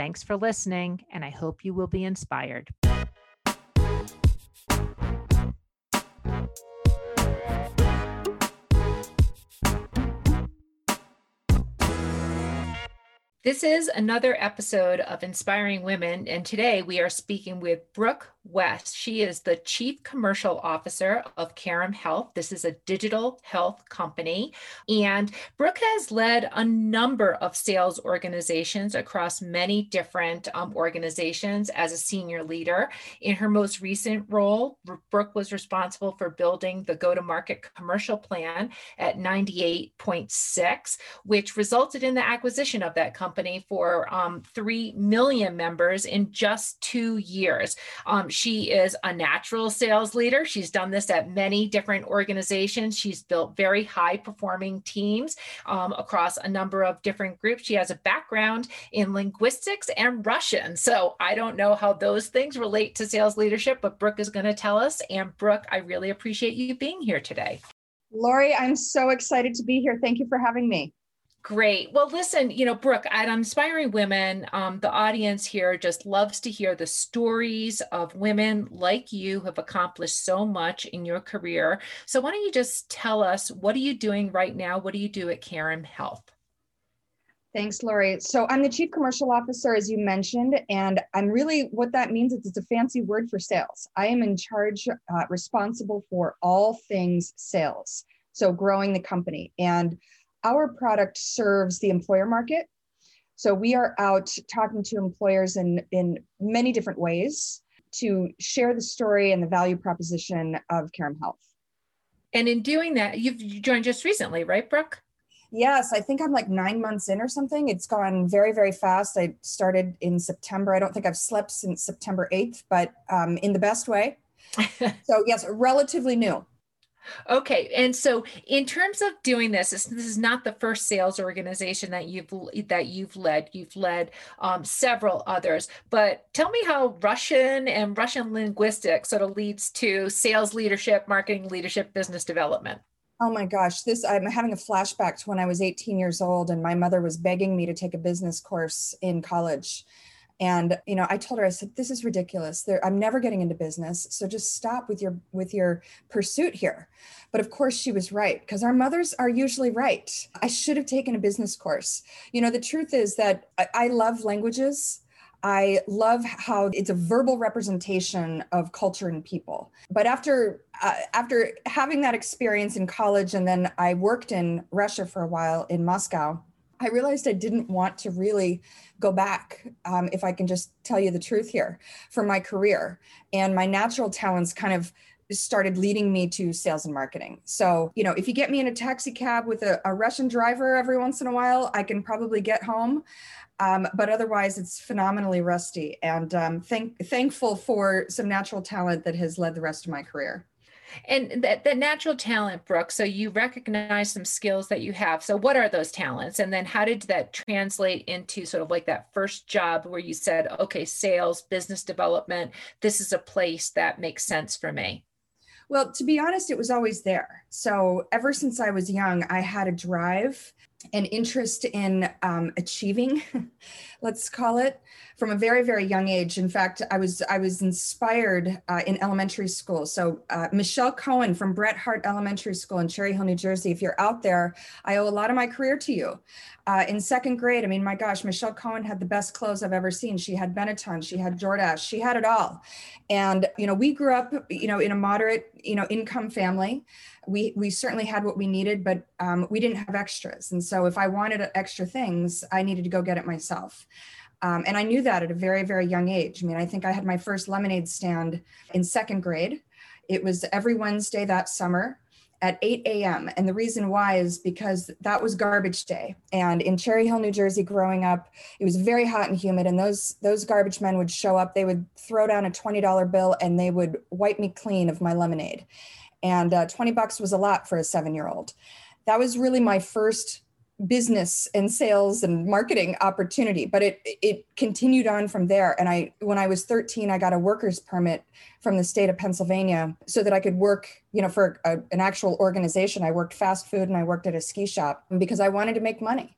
Thanks for listening, and I hope you will be inspired. This is another episode of Inspiring Women, and today we are speaking with Brooke West. She is the Chief Commercial Officer of Carum Health. This is a digital health company. And Brooke has led a number of sales organizations across many different um, organizations as a senior leader. In her most recent role, Brooke was responsible for building the go to market commercial plan at 98.6, which resulted in the acquisition of that company for um, 3 million members in just two years. Um, she is a natural sales leader. She's done this at many different organizations. She's built very high performing teams um, across a number of different groups. She has a background in linguistics and Russian. So I don't know how those things relate to sales leadership, but Brooke is going to tell us. And Brooke, I really appreciate you being here today. Lori, I'm so excited to be here. Thank you for having me. Great. Well, listen, you know, Brooke, at Inspiring Women, um, the audience here just loves to hear the stories of women like you who have accomplished so much in your career. So, why don't you just tell us what are you doing right now? What do you do at Carum Health? Thanks, Lori. So, I'm the Chief Commercial Officer, as you mentioned, and I'm really what that means is it's a fancy word for sales. I am in charge, uh, responsible for all things sales. So, growing the company. And our product serves the employer market. So we are out talking to employers in, in many different ways to share the story and the value proposition of Carum Health. And in doing that, you've joined just recently, right, Brooke? Yes, I think I'm like nine months in or something. It's gone very, very fast. I started in September. I don't think I've slept since September 8th, but um, in the best way. so, yes, relatively new. Okay, and so in terms of doing this, this, this, is not the first sales organization that you've that you've led. You've led um, several others, but tell me how Russian and Russian linguistics sort of leads to sales leadership, marketing leadership, business development. Oh my gosh, this I'm having a flashback to when I was 18 years old and my mother was begging me to take a business course in college and you know i told her i said this is ridiculous. There, i'm never getting into business so just stop with your with your pursuit here. But of course she was right because our mothers are usually right. I should have taken a business course. You know the truth is that i, I love languages. I love how it's a verbal representation of culture and people. But after uh, after having that experience in college, and then I worked in Russia for a while in Moscow, I realized I didn't want to really go back, um, if I can just tell you the truth here, for my career. And my natural talents kind of started leading me to sales and marketing. So, you know, if you get me in a taxi cab with a, a Russian driver every once in a while, I can probably get home. Um, but otherwise, it's phenomenally rusty. And um, thank, thankful for some natural talent that has led the rest of my career. And that, that natural talent, Brooke, so you recognize some skills that you have. So what are those talents? And then how did that translate into sort of like that first job where you said, okay, sales, business development, this is a place that makes sense for me? Well, to be honest, it was always there. So ever since I was young, I had a drive an interest in um, achieving, let's call it, from a very very young age. In fact, I was I was inspired uh, in elementary school. So uh, Michelle Cohen from Bret Harte Elementary School in Cherry Hill, New Jersey. If you're out there, I owe a lot of my career to you. Uh, in second grade, I mean, my gosh, Michelle Cohen had the best clothes I've ever seen. She had Benetton, she had Jordache, she had it all. And you know, we grew up, you know, in a moderate, you know, income family we we certainly had what we needed, but um, we didn't have extras. And so if I wanted extra things, I needed to go get it myself. Um, and I knew that at a very very young age. I mean, I think I had my first lemonade stand in second grade. It was every Wednesday that summer. at 8 a.m. And the reason why is because that was garbage day. And in Cherry Hill, New Jersey, growing up, it was very hot and humid. And those those garbage men would show up. They would throw down a $20 bill and they would wipe me clean of my lemonade. And uh, 20 bucks was a lot for a seven year old. That was really my first business and sales and marketing opportunity but it it continued on from there. And i when i was 13 i got a workers permit from the state of pennsylvania so that i could work you know for a, an actual organization. I worked fast food and i worked at a ski shop because i wanted to make money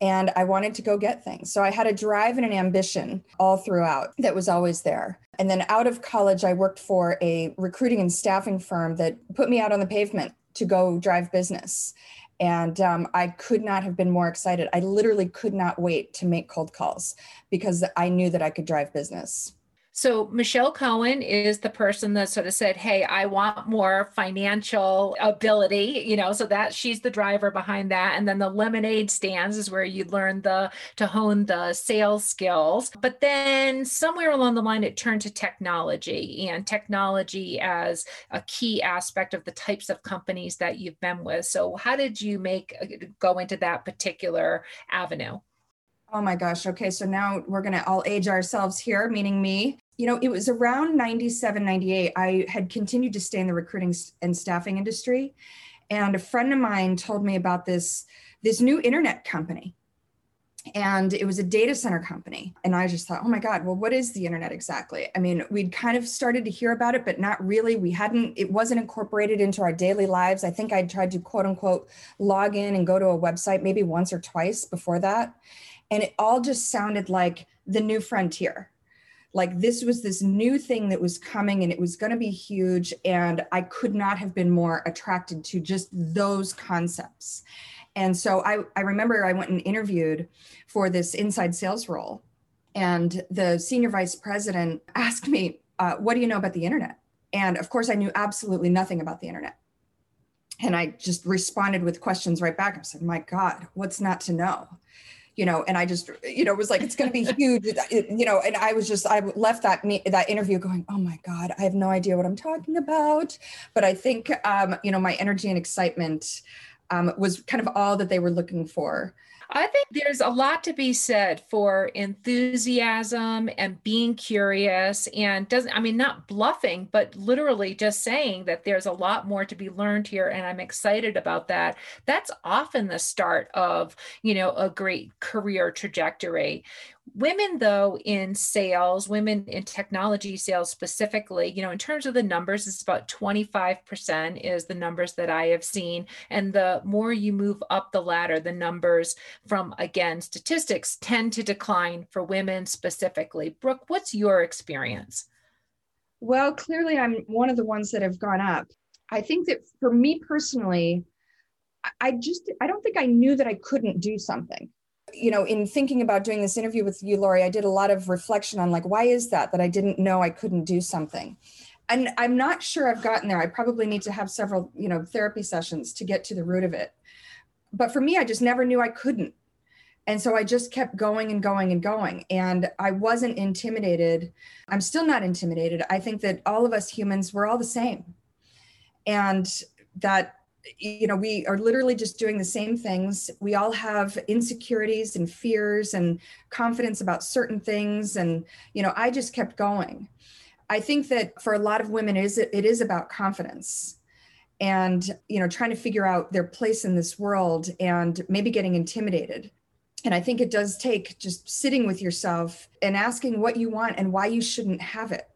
and I wanted to go get things. So I had a drive and an ambition all throughout that was always there. And then out of college, I worked for a recruiting and staffing firm that put me out on the pavement to go drive business. And um, I could not have been more excited. I literally could not wait to make cold calls because I knew that I could drive business. So Michelle Cohen is the person that sort of said, "Hey, I want more financial ability," you know, so that she's the driver behind that. And then the lemonade stands is where you learn the to hone the sales skills. But then somewhere along the line it turned to technology and technology as a key aspect of the types of companies that you've been with. So how did you make uh, go into that particular avenue? Oh my gosh. Okay. So now we're going to all age ourselves here, meaning me you know, it was around 97, 98. I had continued to stay in the recruiting and staffing industry. And a friend of mine told me about this, this new internet company. And it was a data center company. And I just thought, oh my God, well, what is the internet exactly? I mean, we'd kind of started to hear about it, but not really. We hadn't, it wasn't incorporated into our daily lives. I think I'd tried to quote unquote log in and go to a website maybe once or twice before that. And it all just sounded like the new frontier. Like this was this new thing that was coming and it was going to be huge and i could not have been more attracted to just those concepts. And so i, I remember i went and interviewed for this inside sales role and the senior vice president asked me uh, what do you know about the internet? And of course i knew absolutely nothing about the internet. And i just responded with questions right back. I said my god what's not to know you know, and I just, you know, was like, it's going to be huge, you know, and I was just, I left that that interview going, oh my God, I have no idea what I'm talking about. But I think, um, you know, my energy and excitement um, was kind of all that they were looking for. I think there's a lot to be said for enthusiasm and being curious and doesn't, I mean, not bluffing, but literally just saying that there's a lot more to be learned here. And I'm excited about that. That's often the start of, you know, a great career trajectory. Women, though, in sales, women in technology sales specifically, you know, in terms of the numbers, it's about 25% is the numbers that I have seen. And the more you move up the ladder, the numbers from, again, statistics tend to decline for women specifically. Brooke, what's your experience? Well, clearly, I'm one of the ones that have gone up. I think that for me personally, I just, I don't think I knew that I couldn't do something you know, in thinking about doing this interview with you, Lori, I did a lot of reflection on like, why is that that I didn't know I couldn't do something? And I'm not sure I've gotten there. I probably need to have several, you know, therapy sessions to get to the root of it. But for me, I just never knew I couldn't. And so I just kept going and going and going. And I wasn't intimidated. I'm still not intimidated. I think that all of us humans, we're all the same. And that you know we are literally just doing the same things. We all have insecurities and fears and confidence about certain things. And you know i just kept going. I think that for a lot of women it is it is about confidence and you know trying to figure out their place in this world and maybe getting intimidated. And i think it does take just sitting with yourself and asking what you want and why you shouldn't have it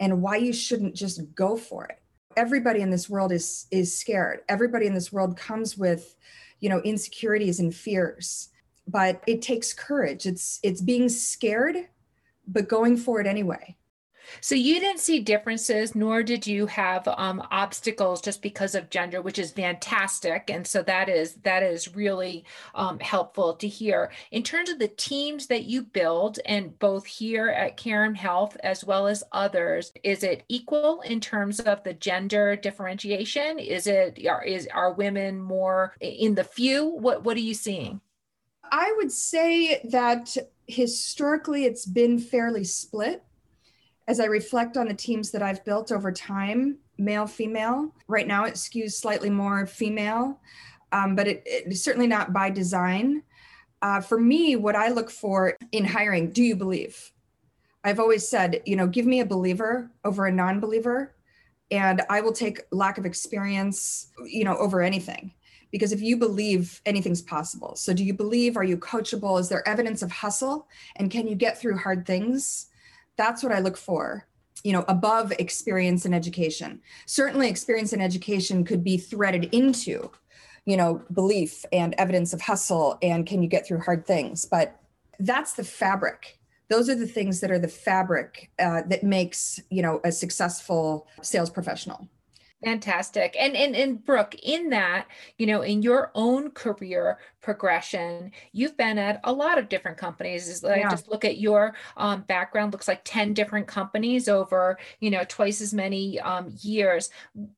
and why you shouldn't just go for it everybody in this world is is scared. Everybody in this world comes with you know insecurities and fears but it takes courage. It's it's being scared but going for it anyway so you didn't see differences, nor did you have um, obstacles just because of gender, which is fantastic. And so that is that is really um, helpful to hear. In terms of the teams that you build, and both here at Carum Health as well as others, is it equal in terms of the gender differentiation? Is it are is are women more in the few? What what are you seeing? I would say that historically it's been fairly split as I reflect on the teams that I've built over time, male, female, right now it skews slightly more female, um, but it, it's certainly not by design. Uh, for me, what I look for in hiring, do you believe? I've always said, you know, give me a believer over a non believer, and I will take lack of experience, you know, over anything. Because if you believe anything's possible. So, do you believe? Are you coachable? Is there evidence of hustle? And can you get through hard things? That's what I look for you know above experience and education. Certainly experience and education could be threaded into you know belief and evidence of hustle and can you get through hard things but that's the fabric. Those are the things that are the fabric uh, that makes you know a successful sales professional Fantastic. And, and and Brooke, in that, you know, in your own career progression, you've been at a lot of different companies. As yeah. Just look at your um, background, looks like 10 different companies over, you know, twice as many um, years.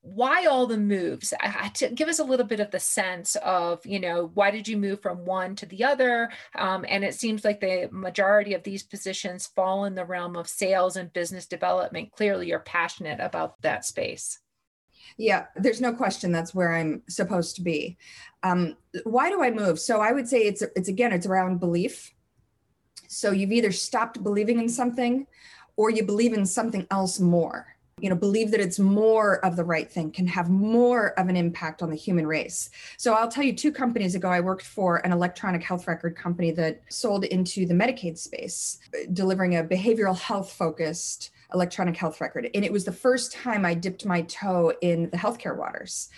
Why all the moves? I, give us a little bit of the sense of, you know, why did you move from one to the other? Um, and it seems like the majority of these positions fall in the realm of sales and business development. Clearly, you're passionate about that space. Yeah, there's no question that's where I'm supposed to be. Um, why do I move? So I would say it's it's again it's around belief. So you've either stopped believing in something, or you believe in something else more. You know, believe that it's more of the right thing, can have more of an impact on the human race. So I'll tell you, two companies ago, I worked for an electronic health record company that sold into the Medicaid space, delivering a behavioral health focused electronic health record. And it was the first time I dipped my toe in the healthcare waters.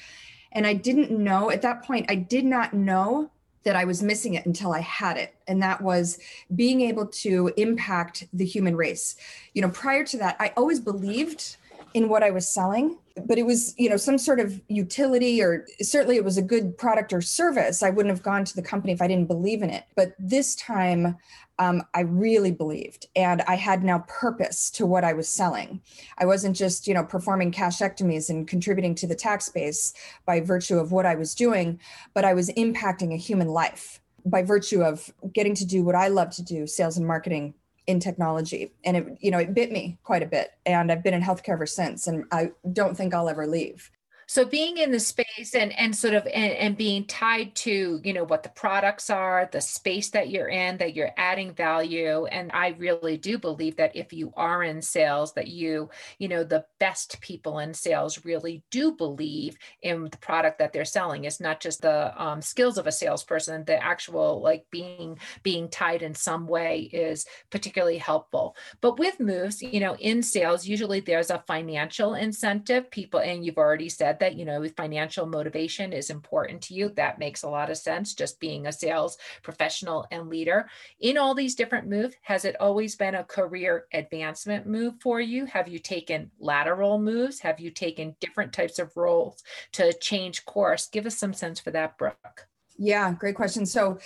And I didn't know at that point, I did not know that I was missing it until I had it. And that was being able to impact the human race. You know, prior to that, I always believed in what I was selling, but it was, you know, some sort of utility or certainly it was a good product or service. I wouldn't have gone to the company if I didn't believe in it. But this time um, I really believed, and I had now purpose to what I was selling. I wasn't just, you know, performing cashectomies and contributing to the tax base by virtue of what I was doing, but I was impacting a human life by virtue of getting to do what I love to do, sales and marketing in technology. And it, you know, it bit me quite a bit. And I've been in healthcare ever since, and I don't think I'll ever leave so being in the space and and sort of and, and being tied to you know what the products are the space that you're in that you're adding value. And i really do believe that if you are in sales that you you know the best people in sales really do believe in the product that they're selling. It's not just the um, skills of a salesperson. The actual like being being tied in some way is particularly helpful. But with moves you know in sales usually there's a financial incentive. People and you've already said that you know financial motivation is important to you. That makes a lot of sense just being a sales professional and leader. In all these different moves has it always been a career advancement move for you? Have you taken lateral moves? Have you taken different types of roles to change course? Give us some sense for that brooke. Yeah great question. So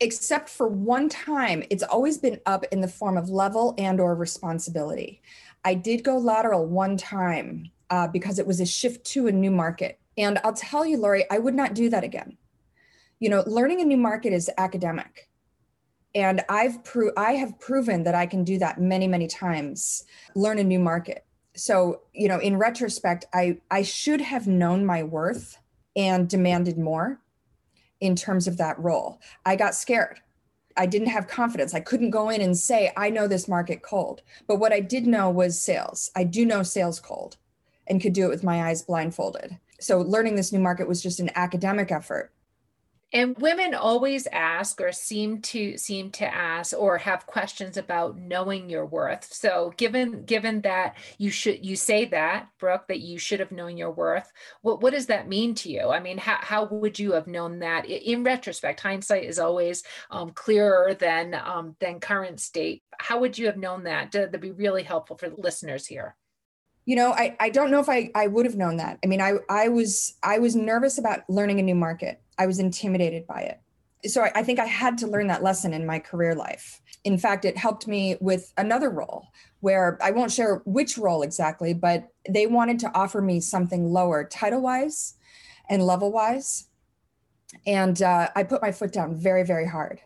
except for one time it's always been up in the form of level and or responsibility. I did go lateral one time uh, because it was a shift to a new market. And I'll tell you, Lori, I would not do that again. You know, learning a new market is academic. And I've pro- I have proven that I can do that many, many times, learn a new market. So, you know, in retrospect, I, I should have known my worth and demanded more in terms of that role. I got scared. I didn't have confidence. I couldn't go in and say, I know this market cold. But what I did know was sales. I do know sales cold and could do it with my eyes blindfolded. So learning this new market was just an academic effort. And women always ask or seem to seem to ask or have questions about knowing your worth. So given given that you should you say that, Brooke, that you should have known your worth, what, what does that mean to you? I mean, how, how would you have known that? In retrospect, hindsight is always um, clearer than um, than current state. How would you have known that? That'd be really helpful for the listeners here you know i, I don't know if I, I would have known that. I mean I, I was i was nervous about learning a new market. I was intimidated by it. So I, I think i had to learn that lesson in my career life. In fact it helped me with another role where i won't share which role exactly but they wanted to offer me something lower title wise and level wise and uh, i put my foot down very very hard.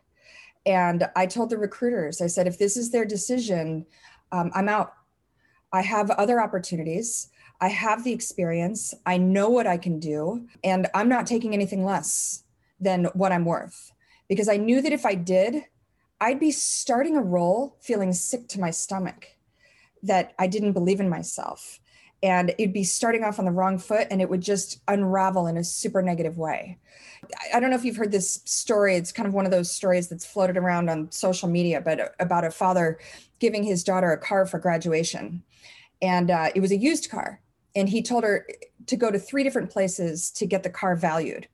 And i told the recruiters i said if this is their decision um, i'm out I have other opportunities. I have the experience. I know what I can do. And I'm not taking anything less than what I'm worth because I knew that if I did, I'd be starting a role feeling sick to my stomach that I didn't believe in myself. And it'd be starting off on the wrong foot and it would just unravel in a super negative way. I don't know if you've heard this story. It's kind of one of those stories that's floated around on social media, but about a father giving his daughter a car for graduation. And uh, it was a used car. And he told her to go to three different places to get the car valued.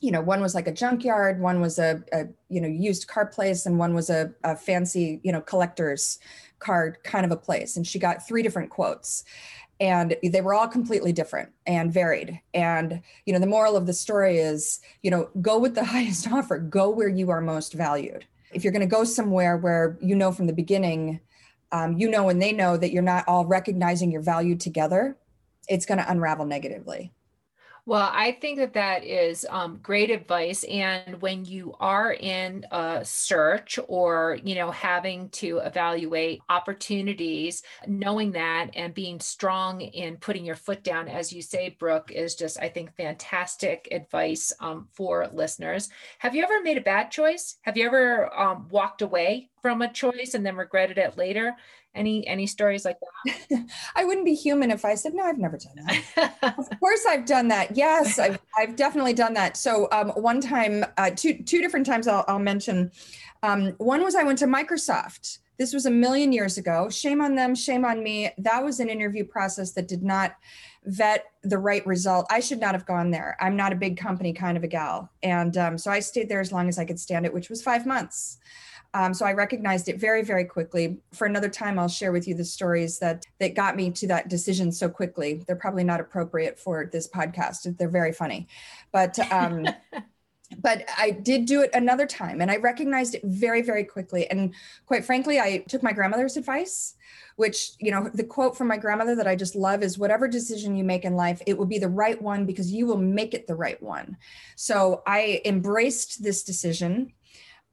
You know one was like a junkyard one was a, a you know used car place and one was a, a fancy you know collector's card kind of a place and she got three different quotes. And they were all completely different and varied. And you know the moral of the story is you know go with the highest offer go where you are most valued. If you're going to go somewhere where you know from the beginning um, you know and they know that you're not all recognizing your value together it's going to unravel negatively well, I think that that is um, great advice. And when you are in a search or, you know, having to evaluate opportunities, knowing that and being strong in putting your foot down, as you say, Brooke, is just, I think, fantastic advice um, for listeners. Have you ever made a bad choice? Have you ever um, walked away from a choice and then regretted it later? Any any stories like that? I wouldn't be human if I said no. I've never done that. of course, I've done that. Yes, I've I've definitely done that. So um, one time, uh, two two different times, I'll, I'll mention. Um, one was I went to Microsoft. This was a million years ago. Shame on them. Shame on me. That was an interview process that did not vet the right result. I should not have gone there. I'm not a big company kind of a gal, and um, so I stayed there as long as I could stand it, which was five months. Um, so I recognized it very, very quickly. For another time, I'll share with you the stories that that got me to that decision so quickly. They're probably not appropriate for this podcast. They're very funny, but um, but I did do it another time, and I recognized it very, very quickly. And quite frankly, I took my grandmother's advice. Which, you know, the quote from my grandmother that I just love is whatever decision you make in life, it will be the right one because you will make it the right one. So I embraced this decision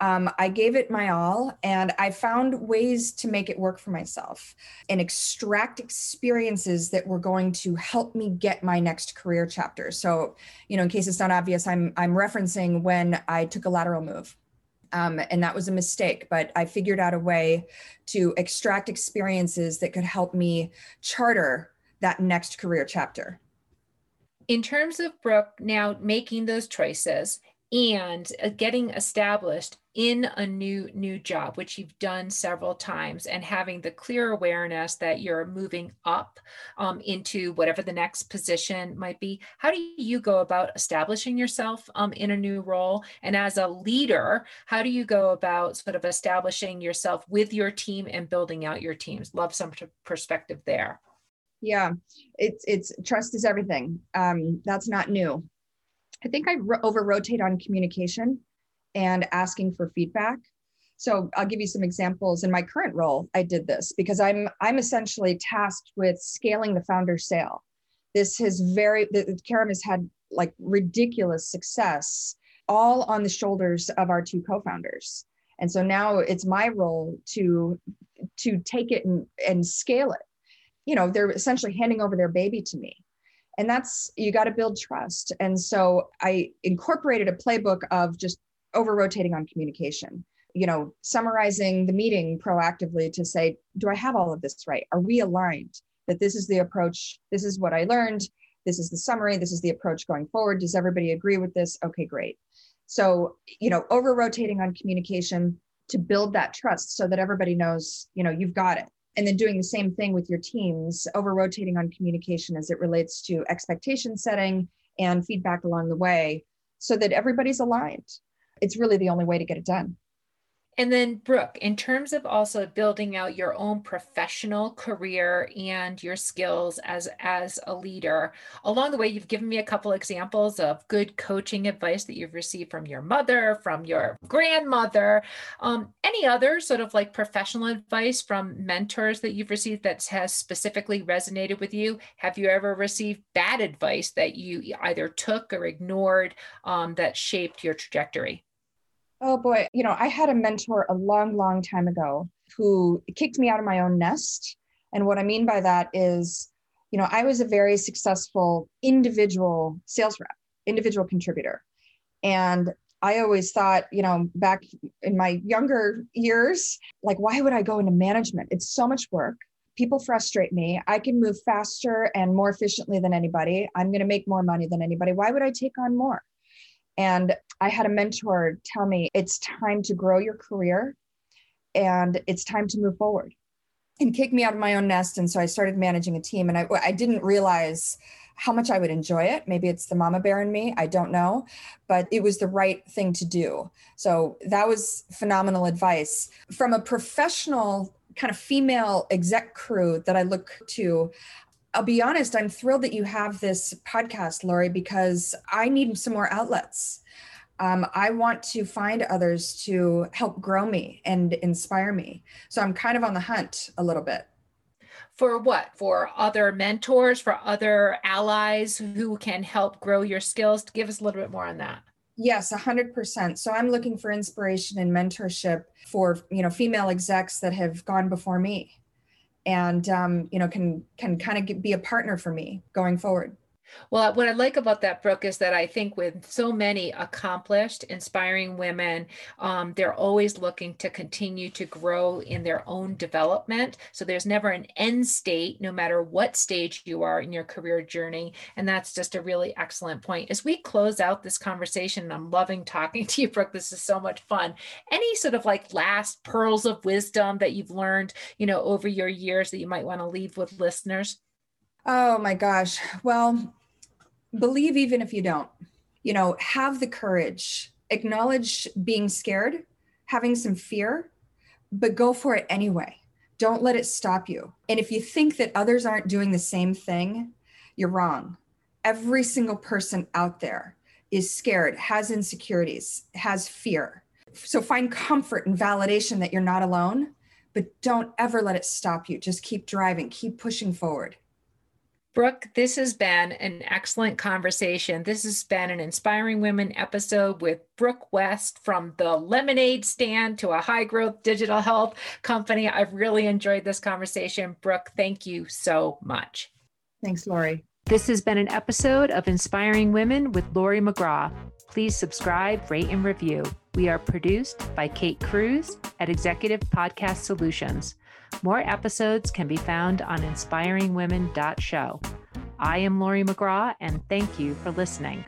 um, I gave it my all and I found ways to make it work for myself and extract experiences that were going to help me get my next career chapter. So, you know, in case it's not obvious, I'm I'm referencing when I took a lateral move. Um, and that was a mistake, but I figured out a way to extract experiences that could help me charter that next career chapter. In terms of Brooke now making those choices and uh, getting established in a new new job which you've done several times and having the clear awareness that you're moving up um, into whatever the next position might be how do you go about establishing yourself um, in a new role? And as a leader how do you go about sort of establishing yourself with your team and building out your teams? Love some perspective there. Yeah it's it's trust is everything. Um, that's not new I think I ro- over rotate on communication and asking for feedback. So I'll give you some examples. In my current role, I did this because I'm I'm essentially tasked with scaling the founder sale. This has very the, Carum has had like ridiculous success, all on the shoulders of our two co-founders. And so now it's my role to to take it and, and scale it. You know, they're essentially handing over their baby to me and that's you got to build trust. And so i incorporated a playbook of just over rotating on communication you know summarizing the meeting proactively to say do i have all of this right? Are we aligned that this is the approach? This is what i learned. This is the summary. This is the approach going forward. Does everybody agree with this? Okay great. So you know over rotating on communication to build that trust so that everybody knows you know you've got it and then doing the same thing with your teams over rotating on communication as it relates to expectation setting and feedback along the way so that everybody's aligned. It's really the only way to get it done and then, Brooke, in terms of also building out your own professional career and your skills as as a leader, along the way, you've given me a couple examples of good coaching advice that you've received from your mother, from your grandmother. Um, any other sort of like professional advice from mentors that you've received that has specifically resonated with you? Have you ever received bad advice that you either took or ignored um, that shaped your trajectory? Oh boy, you know, I had a mentor a long, long time ago who kicked me out of my own nest And what I mean by that is, you know, I was a very successful individual sales rep, individual contributor. And I always thought, you know, back in my younger years, like, why would I go into management? It's so much work. People frustrate me. I can move faster and more efficiently than anybody. I'm going to make more money than anybody. Why would I take on more? And I had a mentor tell me it's time to grow your career and it's time to move forward and kick me out of my own nest. And so I started managing a team and I, I didn't realize how much I would enjoy it. Maybe it's the mama bear in me. I don't know, but it was the right thing to do. So that was phenomenal advice. From a professional kind of female exec crew that I look to, I'll be honest, I'm thrilled that you have this podcast, Lori, because I need some more outlets. Um, I want to find others to help grow me and inspire me. So I'm kind of on the hunt a little bit. For what? For other mentors for other allies who can help grow your skills? Give us a little bit more on that. Yes 100% so i'm looking for inspiration and mentorship for you know female execs that have gone before me and um, you know can can kind of be a partner for me going forward well, what I like about that, Brooke, is that I think with so many accomplished, inspiring women, um, they're always looking to continue to grow in their own development. So there's never an end state, no matter what stage you are in your career journey. And that's just a really excellent point. As we close out this conversation, I'm loving talking to you, Brooke. This is so much fun. Any sort of like last pearls of wisdom that you've learned, you know, over your years that you might want to leave with listeners? Oh my gosh. Well, believe even if you don't. You know have the courage. Acknowledge being scared having some fear but go for it anyway. Don't let it stop you. And if you think that others aren't doing the same thing you're wrong. Every single person out there is scared has insecurities has fear. So find comfort and validation that you're not alone but don't ever let it stop you. Just keep driving keep pushing forward Brooke, this has been an excellent conversation. This has been an Inspiring Women episode with Brooke West from the lemonade stand to a high growth digital health company. I've really enjoyed this conversation. Brooke, thank you so much. Thanks, Lori. This has been an episode of Inspiring Women with Lori McGraw. Please subscribe, rate, and review. We are produced by Kate Cruz at Executive Podcast Solutions. More episodes can be found on inspiringwomen.show. I am Lori McGraw, and thank you for listening.